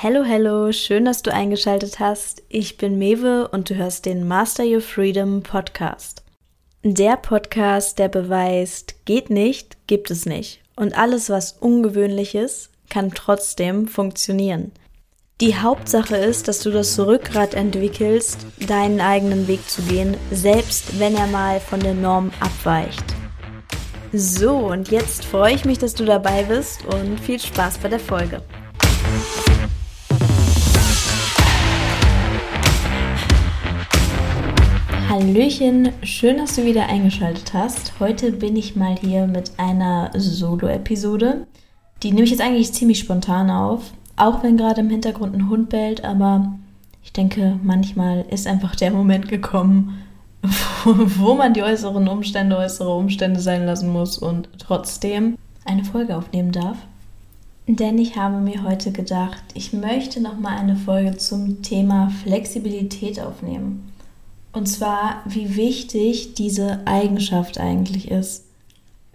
Hello, hello, schön, dass du eingeschaltet hast. Ich bin Mewe und du hörst den Master Your Freedom Podcast. Der Podcast, der beweist, geht nicht, gibt es nicht. Und alles, was ungewöhnlich ist, kann trotzdem funktionieren. Die Hauptsache ist, dass du das Rückgrat entwickelst, deinen eigenen Weg zu gehen, selbst wenn er mal von der Norm abweicht. So, und jetzt freue ich mich, dass du dabei bist und viel Spaß bei der Folge. Hallöchen, schön, dass du wieder eingeschaltet hast. Heute bin ich mal hier mit einer Solo-Episode. Die nehme ich jetzt eigentlich ziemlich spontan auf, auch wenn gerade im Hintergrund ein Hund bellt, aber ich denke, manchmal ist einfach der Moment gekommen, wo man die äußeren Umstände äußere Umstände sein lassen muss und trotzdem eine Folge aufnehmen darf. Denn ich habe mir heute gedacht, ich möchte noch mal eine Folge zum Thema Flexibilität aufnehmen. Und zwar, wie wichtig diese Eigenschaft eigentlich ist.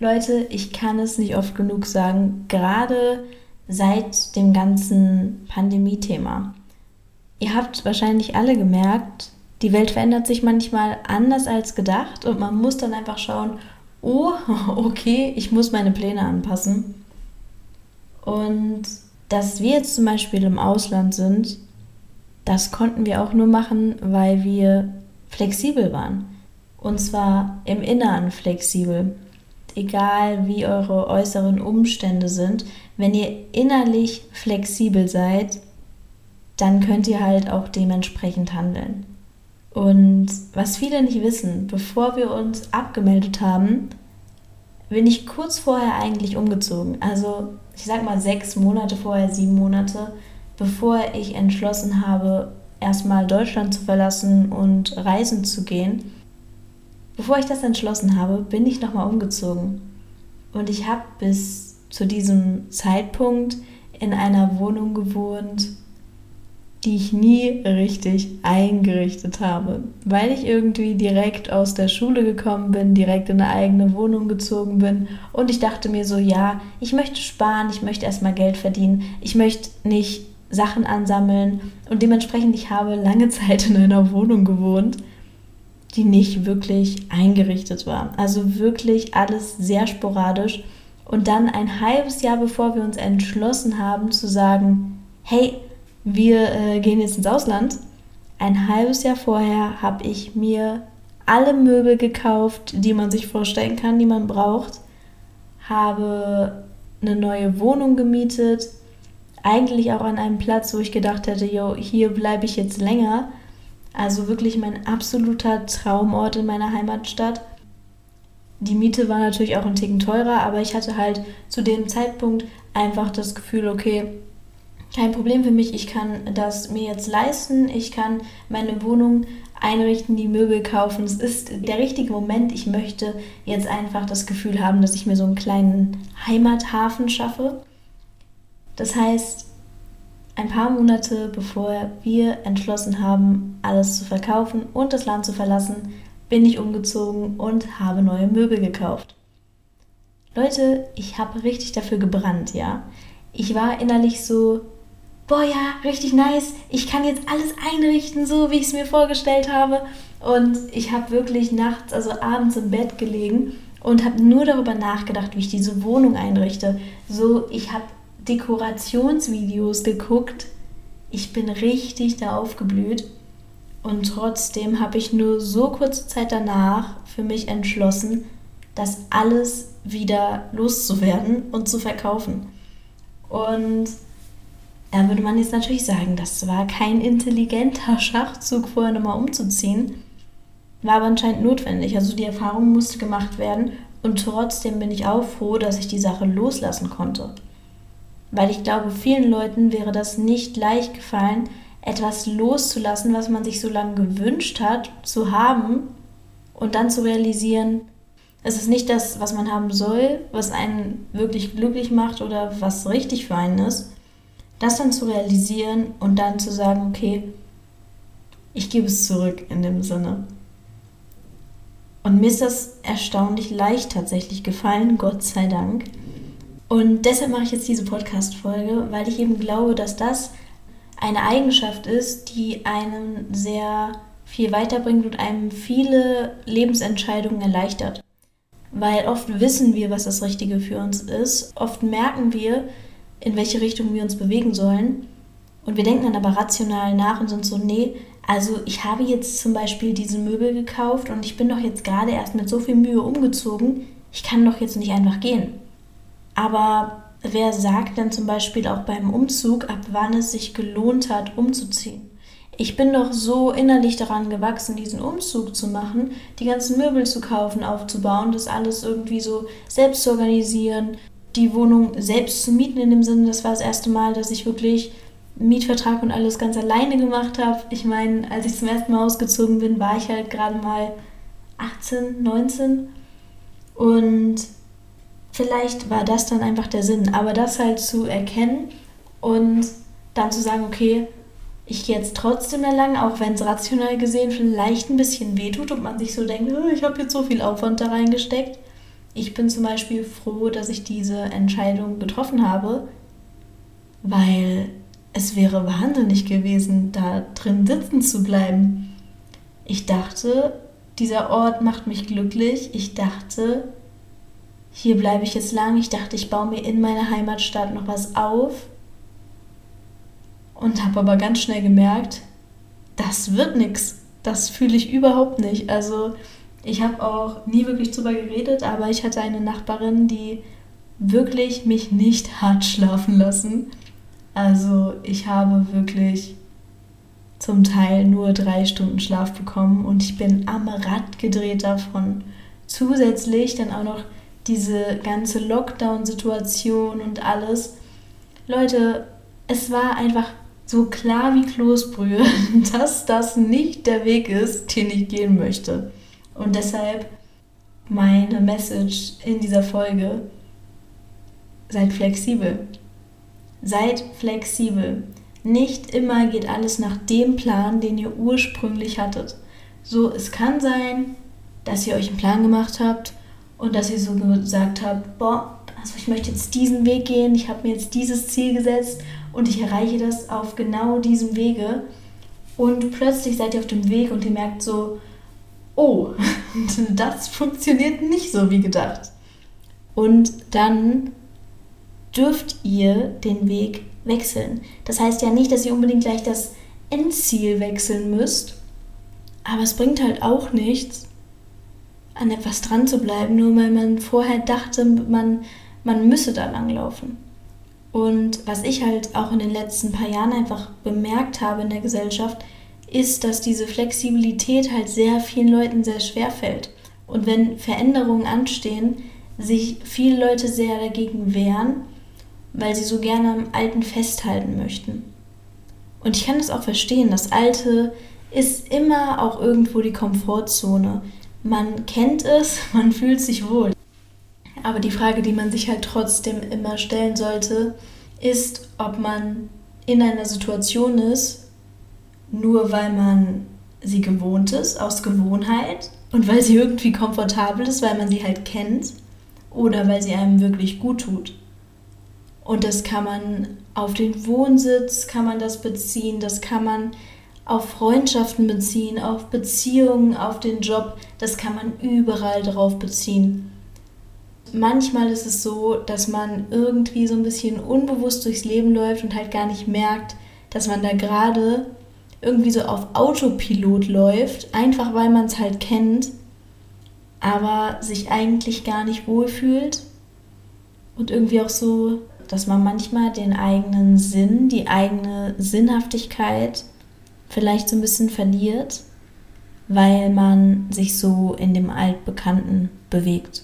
Leute, ich kann es nicht oft genug sagen, gerade seit dem ganzen Pandemie-Thema. Ihr habt wahrscheinlich alle gemerkt, die Welt verändert sich manchmal anders als gedacht und man muss dann einfach schauen, oh, okay, ich muss meine Pläne anpassen. Und dass wir jetzt zum Beispiel im Ausland sind, das konnten wir auch nur machen, weil wir flexibel waren. Und zwar im Inneren flexibel. Egal wie eure äußeren Umstände sind, wenn ihr innerlich flexibel seid, dann könnt ihr halt auch dementsprechend handeln. Und was viele nicht wissen, bevor wir uns abgemeldet haben, bin ich kurz vorher eigentlich umgezogen. Also ich sag mal sechs Monate vorher, sieben Monate, bevor ich entschlossen habe, erstmal Deutschland zu verlassen und reisen zu gehen. Bevor ich das entschlossen habe, bin ich nochmal umgezogen. Und ich habe bis zu diesem Zeitpunkt in einer Wohnung gewohnt, die ich nie richtig eingerichtet habe, weil ich irgendwie direkt aus der Schule gekommen bin, direkt in eine eigene Wohnung gezogen bin und ich dachte mir so, ja, ich möchte sparen, ich möchte erstmal Geld verdienen, ich möchte nicht Sachen ansammeln und dementsprechend ich habe lange Zeit in einer Wohnung gewohnt, die nicht wirklich eingerichtet war. Also wirklich alles sehr sporadisch und dann ein halbes Jahr bevor wir uns entschlossen haben zu sagen, hey, wir äh, gehen jetzt ins Ausland, ein halbes Jahr vorher habe ich mir alle Möbel gekauft, die man sich vorstellen kann, die man braucht, habe eine neue Wohnung gemietet, eigentlich auch an einem Platz, wo ich gedacht hätte, yo, hier bleibe ich jetzt länger. Also wirklich mein absoluter Traumort in meiner Heimatstadt. Die Miete war natürlich auch ein Ticken teurer, aber ich hatte halt zu dem Zeitpunkt einfach das Gefühl, okay, kein Problem für mich, ich kann das mir jetzt leisten, ich kann meine Wohnung einrichten, die Möbel kaufen. Es ist der richtige Moment. Ich möchte jetzt einfach das Gefühl haben, dass ich mir so einen kleinen Heimathafen schaffe. Das heißt, ein paar Monate bevor wir entschlossen haben, alles zu verkaufen und das Land zu verlassen, bin ich umgezogen und habe neue Möbel gekauft. Leute, ich habe richtig dafür gebrannt, ja. Ich war innerlich so, boah ja, richtig nice, ich kann jetzt alles einrichten, so wie ich es mir vorgestellt habe. Und ich habe wirklich nachts, also abends im Bett gelegen und habe nur darüber nachgedacht, wie ich diese Wohnung einrichte. So, ich habe Dekorationsvideos geguckt. Ich bin richtig da aufgeblüht. Und trotzdem habe ich nur so kurze Zeit danach für mich entschlossen, das alles wieder loszuwerden und zu verkaufen. Und da würde man jetzt natürlich sagen, das war kein intelligenter Schachzug, vorher nochmal umzuziehen. War aber anscheinend notwendig. Also die Erfahrung musste gemacht werden. Und trotzdem bin ich auch froh, dass ich die Sache loslassen konnte. Weil ich glaube, vielen Leuten wäre das nicht leicht gefallen, etwas loszulassen, was man sich so lange gewünscht hat, zu haben und dann zu realisieren, es ist nicht das, was man haben soll, was einen wirklich glücklich macht oder was richtig für einen ist. Das dann zu realisieren und dann zu sagen, okay, ich gebe es zurück in dem Sinne. Und mir ist das erstaunlich leicht tatsächlich gefallen, Gott sei Dank. Und deshalb mache ich jetzt diese Podcast-Folge, weil ich eben glaube, dass das eine Eigenschaft ist, die einem sehr viel weiterbringt und einem viele Lebensentscheidungen erleichtert. Weil oft wissen wir, was das Richtige für uns ist. Oft merken wir, in welche Richtung wir uns bewegen sollen. Und wir denken dann aber rational nach und sind so, nee, also ich habe jetzt zum Beispiel diese Möbel gekauft und ich bin doch jetzt gerade erst mit so viel Mühe umgezogen. Ich kann doch jetzt nicht einfach gehen. Aber wer sagt denn zum Beispiel auch beim Umzug, ab wann es sich gelohnt hat, umzuziehen? Ich bin doch so innerlich daran gewachsen, diesen Umzug zu machen, die ganzen Möbel zu kaufen, aufzubauen, das alles irgendwie so selbst zu organisieren, die Wohnung selbst zu mieten in dem Sinne, das war das erste Mal, dass ich wirklich Mietvertrag und alles ganz alleine gemacht habe. Ich meine, als ich zum ersten Mal ausgezogen bin, war ich halt gerade mal 18, 19 und vielleicht war das dann einfach der Sinn, aber das halt zu erkennen und dann zu sagen, okay, ich gehe jetzt trotzdem da lang, auch wenn es rational gesehen vielleicht ein bisschen wehtut und man sich so denkt, oh, ich habe jetzt so viel Aufwand da reingesteckt. Ich bin zum Beispiel froh, dass ich diese Entscheidung getroffen habe, weil es wäre wahnsinnig gewesen, da drin sitzen zu bleiben. Ich dachte, dieser Ort macht mich glücklich. Ich dachte, hier bleibe ich jetzt lang. Ich dachte, ich baue mir in meiner Heimatstadt noch was auf und habe aber ganz schnell gemerkt, das wird nichts. Das fühle ich überhaupt nicht. Also ich habe auch nie wirklich drüber geredet, aber ich hatte eine Nachbarin, die wirklich mich nicht hart schlafen lassen. Also ich habe wirklich zum Teil nur drei Stunden Schlaf bekommen und ich bin am Rad gedreht davon. Zusätzlich dann auch noch diese ganze Lockdown-Situation und alles. Leute, es war einfach so klar wie Kloßbrühe, dass das nicht der Weg ist, den ich gehen möchte. Und deshalb meine Message in dieser Folge, seid flexibel. Seid flexibel. Nicht immer geht alles nach dem Plan, den ihr ursprünglich hattet. So, es kann sein, dass ihr euch einen Plan gemacht habt und dass ihr so gesagt habt, boah, also ich möchte jetzt diesen Weg gehen, ich habe mir jetzt dieses Ziel gesetzt und ich erreiche das auf genau diesem Wege. Und plötzlich seid ihr auf dem Weg und ihr merkt so, oh, das funktioniert nicht so wie gedacht. Und dann dürft ihr den Weg wechseln. Das heißt ja nicht, dass ihr unbedingt gleich das Endziel wechseln müsst, aber es bringt halt auch nichts, an etwas dran zu bleiben, nur weil man vorher dachte, man, man müsse da langlaufen. Und was ich halt auch in den letzten paar Jahren einfach bemerkt habe in der Gesellschaft, ist, dass diese Flexibilität halt sehr vielen Leuten sehr schwer fällt. Und wenn Veränderungen anstehen, sich viele Leute sehr dagegen wehren, weil sie so gerne am Alten festhalten möchten. Und ich kann das auch verstehen. Das Alte ist immer auch irgendwo die Komfortzone. Man kennt es, man fühlt sich wohl. Aber die Frage, die man sich halt trotzdem immer stellen sollte, ist, ob man in einer Situation ist, nur weil man sie gewohnt ist, aus Gewohnheit und weil sie irgendwie komfortabel ist, weil man sie halt kennt oder weil sie einem wirklich gut tut. Und das kann man auf den Wohnsitz, kann man das beziehen, das kann man auf Freundschaften beziehen, auf Beziehungen, auf den Job, das kann man überall drauf beziehen manchmal ist es so, dass man irgendwie so ein bisschen unbewusst durchs Leben läuft und halt gar nicht merkt, dass man da gerade irgendwie so auf Autopilot läuft, einfach weil man es halt kennt, aber sich eigentlich gar nicht wohlfühlt. Und irgendwie auch so, dass man manchmal den eigenen Sinn, die eigene Sinnhaftigkeit vielleicht so ein bisschen verliert, weil man sich so in dem Altbekannten bewegt.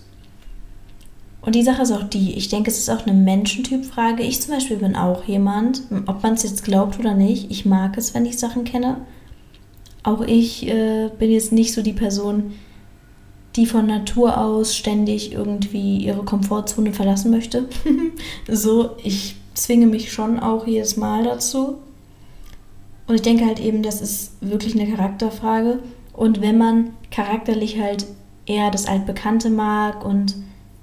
Und die Sache ist auch die, ich denke, es ist auch eine Menschentypfrage. Ich zum Beispiel bin auch jemand, ob man es jetzt glaubt oder nicht, ich mag es, wenn ich Sachen kenne. Auch ich äh, bin jetzt nicht so die Person, die von Natur aus ständig irgendwie ihre Komfortzone verlassen möchte. so, ich zwinge mich schon auch jedes Mal dazu. Und ich denke halt eben, das ist wirklich eine Charakterfrage. Und wenn man charakterlich halt eher das Altbekannte mag und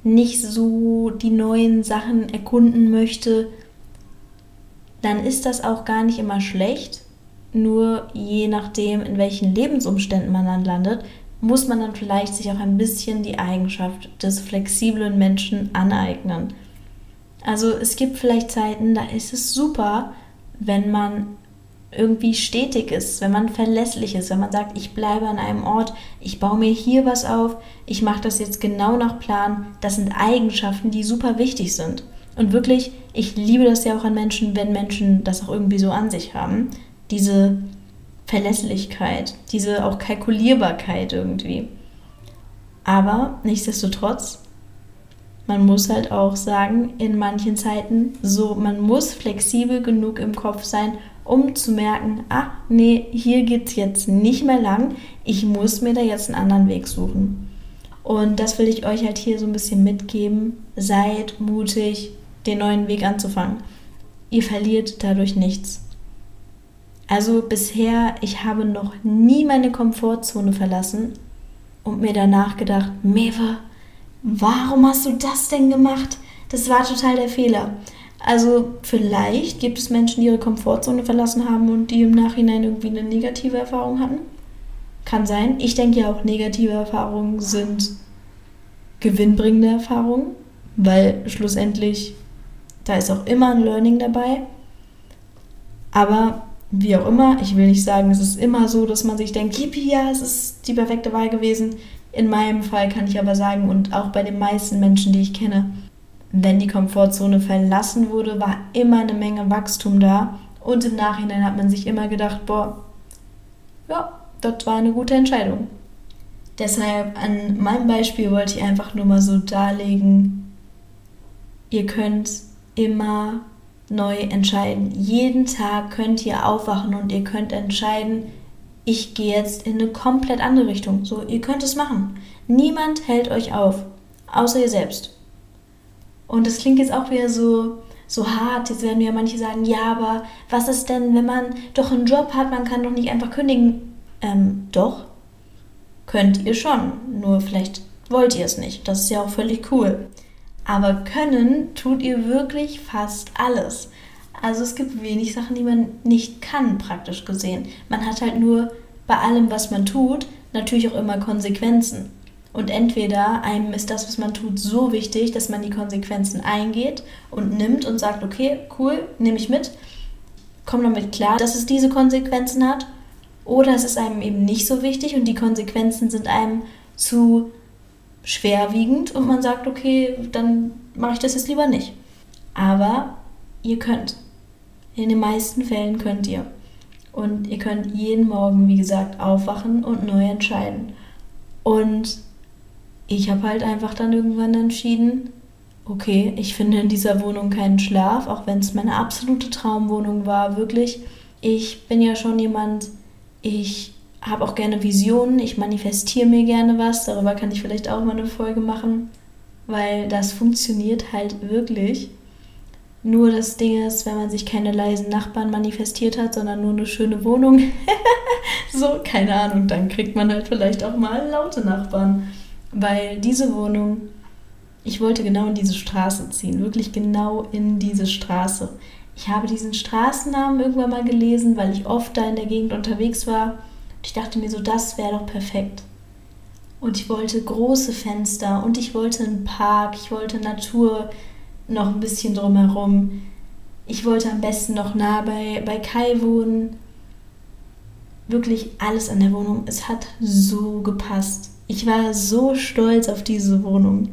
nicht so die neuen Sachen erkunden möchte, dann ist das auch gar nicht immer schlecht. Nur je nachdem, in welchen Lebensumständen man dann landet, muss man dann vielleicht sich auch ein bisschen die Eigenschaft des flexiblen Menschen aneignen. Also es gibt vielleicht Zeiten, da ist es super, wenn man irgendwie stetig ist, wenn man verlässlich ist, wenn man sagt, ich bleibe an einem Ort, ich baue mir hier was auf, ich mache das jetzt genau nach Plan. Das sind Eigenschaften, die super wichtig sind. Und wirklich, ich liebe das ja auch an Menschen, wenn Menschen das auch irgendwie so an sich haben. Diese Verlässlichkeit, diese auch Kalkulierbarkeit irgendwie. Aber nichtsdestotrotz, man muss halt auch sagen, in manchen Zeiten, so, man muss flexibel genug im Kopf sein, um zu merken, ah, nee, hier geht es jetzt nicht mehr lang, ich muss mir da jetzt einen anderen Weg suchen. Und das will ich euch halt hier so ein bisschen mitgeben. Seid mutig, den neuen Weg anzufangen. Ihr verliert dadurch nichts. Also bisher, ich habe noch nie meine Komfortzone verlassen und mir danach gedacht, Mewe, warum hast du das denn gemacht? Das war total der Fehler. Also vielleicht gibt es Menschen, die ihre Komfortzone verlassen haben und die im Nachhinein irgendwie eine negative Erfahrung hatten. Kann sein. Ich denke ja auch, negative Erfahrungen sind gewinnbringende Erfahrungen, weil schlussendlich da ist auch immer ein Learning dabei. Aber wie auch immer, ich will nicht sagen, es ist immer so, dass man sich denkt, yippie, ja, es ist die perfekte Wahl gewesen. In meinem Fall kann ich aber sagen, und auch bei den meisten Menschen, die ich kenne, wenn die Komfortzone verlassen wurde, war immer eine Menge Wachstum da. Und im Nachhinein hat man sich immer gedacht, boah, ja, das war eine gute Entscheidung. Deshalb an meinem Beispiel wollte ich einfach nur mal so darlegen, ihr könnt immer neu entscheiden. Jeden Tag könnt ihr aufwachen und ihr könnt entscheiden, ich gehe jetzt in eine komplett andere Richtung. So, ihr könnt es machen. Niemand hält euch auf, außer ihr selbst. Und das klingt jetzt auch wieder so, so hart. Jetzt werden ja manche sagen, ja, aber was ist denn, wenn man doch einen Job hat, man kann doch nicht einfach kündigen. Ähm, doch, könnt ihr schon. Nur vielleicht wollt ihr es nicht. Das ist ja auch völlig cool. Aber können tut ihr wirklich fast alles. Also es gibt wenig Sachen, die man nicht kann, praktisch gesehen. Man hat halt nur bei allem, was man tut, natürlich auch immer Konsequenzen. Und entweder einem ist das, was man tut, so wichtig, dass man die Konsequenzen eingeht und nimmt und sagt, okay, cool, nehme ich mit, komm damit klar, dass es diese Konsequenzen hat. Oder es ist einem eben nicht so wichtig und die Konsequenzen sind einem zu schwerwiegend und man sagt, okay, dann mache ich das jetzt lieber nicht. Aber ihr könnt. In den meisten Fällen könnt ihr. Und ihr könnt jeden Morgen, wie gesagt, aufwachen und neu entscheiden. Und ich habe halt einfach dann irgendwann entschieden, okay, ich finde in dieser Wohnung keinen Schlaf, auch wenn es meine absolute Traumwohnung war, wirklich. Ich bin ja schon jemand, ich habe auch gerne Visionen, ich manifestiere mir gerne was, darüber kann ich vielleicht auch mal eine Folge machen, weil das funktioniert halt wirklich. Nur das Ding ist, wenn man sich keine leisen Nachbarn manifestiert hat, sondern nur eine schöne Wohnung, so, keine Ahnung, dann kriegt man halt vielleicht auch mal laute Nachbarn. Weil diese Wohnung, ich wollte genau in diese Straße ziehen, wirklich genau in diese Straße. Ich habe diesen Straßennamen irgendwann mal gelesen, weil ich oft da in der Gegend unterwegs war und ich dachte mir so, das wäre doch perfekt. Und ich wollte große Fenster und ich wollte einen Park, ich wollte Natur noch ein bisschen drumherum. Ich wollte am besten noch nah bei, bei Kai wohnen. Wirklich alles an der Wohnung. Es hat so gepasst. Ich war so stolz auf diese Wohnung.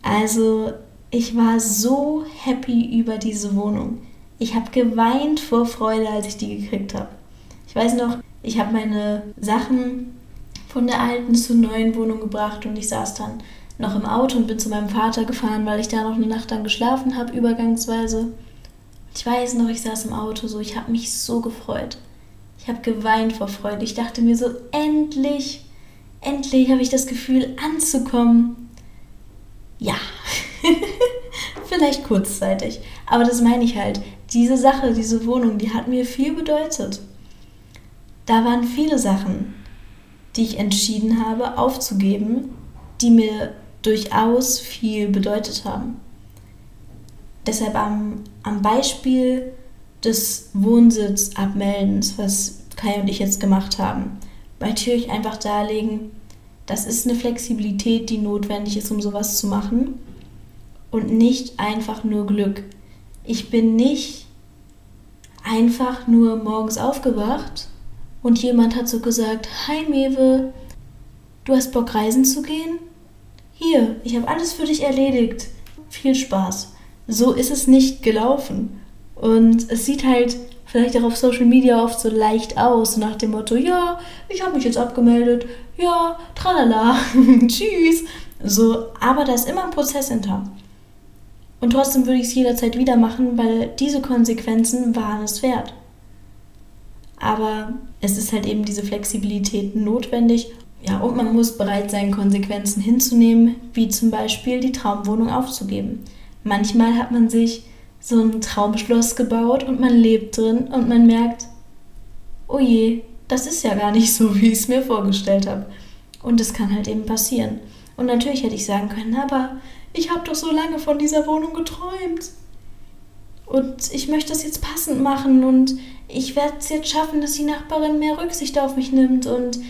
Also, ich war so happy über diese Wohnung. Ich habe geweint vor Freude, als ich die gekriegt habe. Ich weiß noch, ich habe meine Sachen von der alten zur neuen Wohnung gebracht und ich saß dann noch im Auto und bin zu meinem Vater gefahren, weil ich da noch eine Nacht dann geschlafen habe, übergangsweise. Ich weiß noch, ich saß im Auto so, ich habe mich so gefreut. Ich habe geweint vor Freude. Ich dachte mir so, endlich, endlich habe ich das Gefühl anzukommen. Ja, vielleicht kurzzeitig, aber das meine ich halt. Diese Sache, diese Wohnung, die hat mir viel bedeutet da waren viele Sachen, die ich entschieden habe aufzugeben, die mir durchaus viel bedeutet haben. Deshalb am am Beispiel des Wohnsitzabmeldens, was Kai und ich jetzt gemacht haben, möchte ich euch einfach darlegen, das ist eine Flexibilität, die notwendig ist, um sowas zu machen und nicht einfach nur Glück. Ich bin nicht einfach nur morgens aufgewacht und jemand hat so gesagt, Hi Mewe, du hast Bock reisen zu gehen? Hier, ich habe alles für dich erledigt. Viel Spaß. So ist es nicht gelaufen. Und es sieht halt vielleicht auch auf Social Media oft so leicht aus, nach dem Motto, ja, ich habe mich jetzt abgemeldet, ja, tralala, tschüss. So, aber da ist immer ein Prozess hinter. Und trotzdem würde ich es jederzeit wieder machen, weil diese Konsequenzen waren es wert. Aber es ist halt eben diese Flexibilität notwendig. Ja, und man muss bereit sein, Konsequenzen hinzunehmen, wie zum Beispiel die Traumwohnung aufzugeben. Manchmal hat man sich so ein Traumschloss gebaut und man lebt drin und man merkt, oh je, das ist ja gar nicht so, wie ich es mir vorgestellt habe. Und es kann halt eben passieren. Und natürlich hätte ich sagen können, aber ich habe doch so lange von dieser Wohnung geträumt. Und ich möchte das jetzt passend machen und ich werde es jetzt schaffen, dass die Nachbarin mehr Rücksicht auf mich nimmt und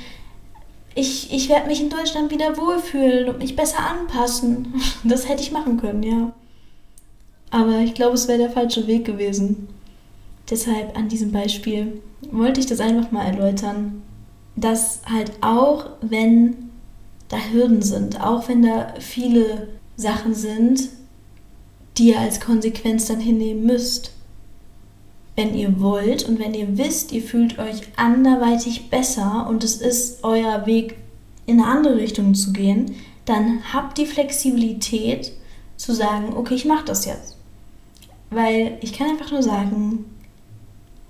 ich, ich werde mich in Deutschland wieder wohlfühlen und mich besser anpassen. Das hätte ich machen können, ja. Aber ich glaube, es wäre der falsche Weg gewesen. Deshalb an diesem Beispiel wollte ich das einfach mal erläutern, dass halt auch wenn da Hürden sind, auch wenn da viele Sachen sind, die ihr als Konsequenz dann hinnehmen müsst. Wenn ihr wollt und wenn ihr wisst, ihr fühlt euch anderweitig besser und es ist euer Weg in eine andere Richtung zu gehen, dann habt die Flexibilität zu sagen, okay, ich mache das jetzt. Weil ich kann einfach nur sagen,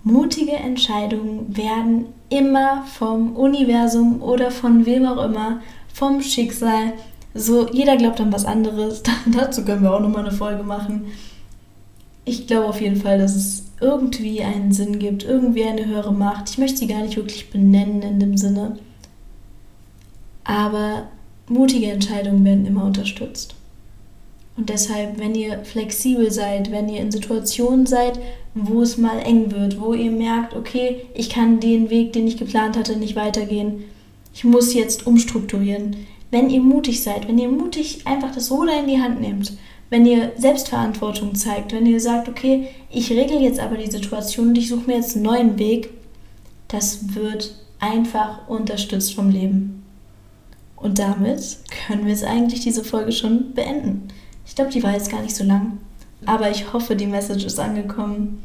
mutige Entscheidungen werden immer vom Universum oder von wem auch immer, vom Schicksal so, jeder glaubt an was anderes. Dazu können wir auch nochmal eine Folge machen. Ich glaube auf jeden Fall, dass es irgendwie einen Sinn gibt, irgendwie eine höhere Macht. Ich möchte sie gar nicht wirklich benennen in dem Sinne. Aber mutige Entscheidungen werden immer unterstützt. Und deshalb, wenn ihr flexibel seid, wenn ihr in Situationen seid, wo es mal eng wird, wo ihr merkt, okay, ich kann den Weg, den ich geplant hatte, nicht weitergehen, ich muss jetzt umstrukturieren, wenn ihr mutig seid, wenn ihr mutig einfach das Ruder in die Hand nehmt, wenn ihr Selbstverantwortung zeigt, wenn ihr sagt, okay, ich regle jetzt aber die Situation und ich suche mir jetzt einen neuen Weg, das wird einfach unterstützt vom Leben. Und damit können wir jetzt eigentlich diese Folge schon beenden. Ich glaube, die war jetzt gar nicht so lang. Aber ich hoffe, die Message ist angekommen.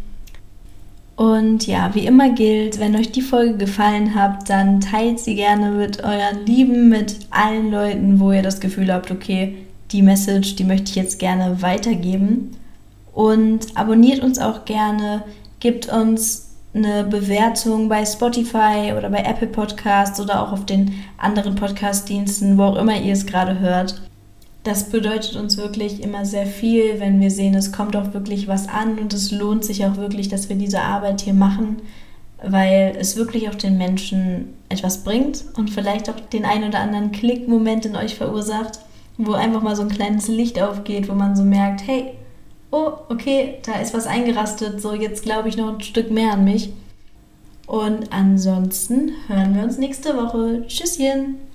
Und ja, wie immer gilt, wenn euch die Folge gefallen hat, dann teilt sie gerne mit euren Lieben, mit allen Leuten, wo ihr das Gefühl habt, okay, die Message, die möchte ich jetzt gerne weitergeben. Und abonniert uns auch gerne, gebt uns eine Bewertung bei Spotify oder bei Apple Podcasts oder auch auf den anderen Podcast-Diensten, wo auch immer ihr es gerade hört das bedeutet uns wirklich immer sehr viel, wenn wir sehen, es kommt auch wirklich was an und es lohnt sich auch wirklich, dass wir diese Arbeit hier machen, weil es wirklich auch den Menschen etwas bringt und vielleicht auch den einen oder anderen Klickmoment in euch verursacht, wo einfach mal so ein kleines Licht aufgeht, wo man so merkt, hey, oh, okay, da ist was eingerastet, so jetzt glaube ich noch ein Stück mehr an mich. Und ansonsten hören wir uns nächste Woche. Tschüsschen!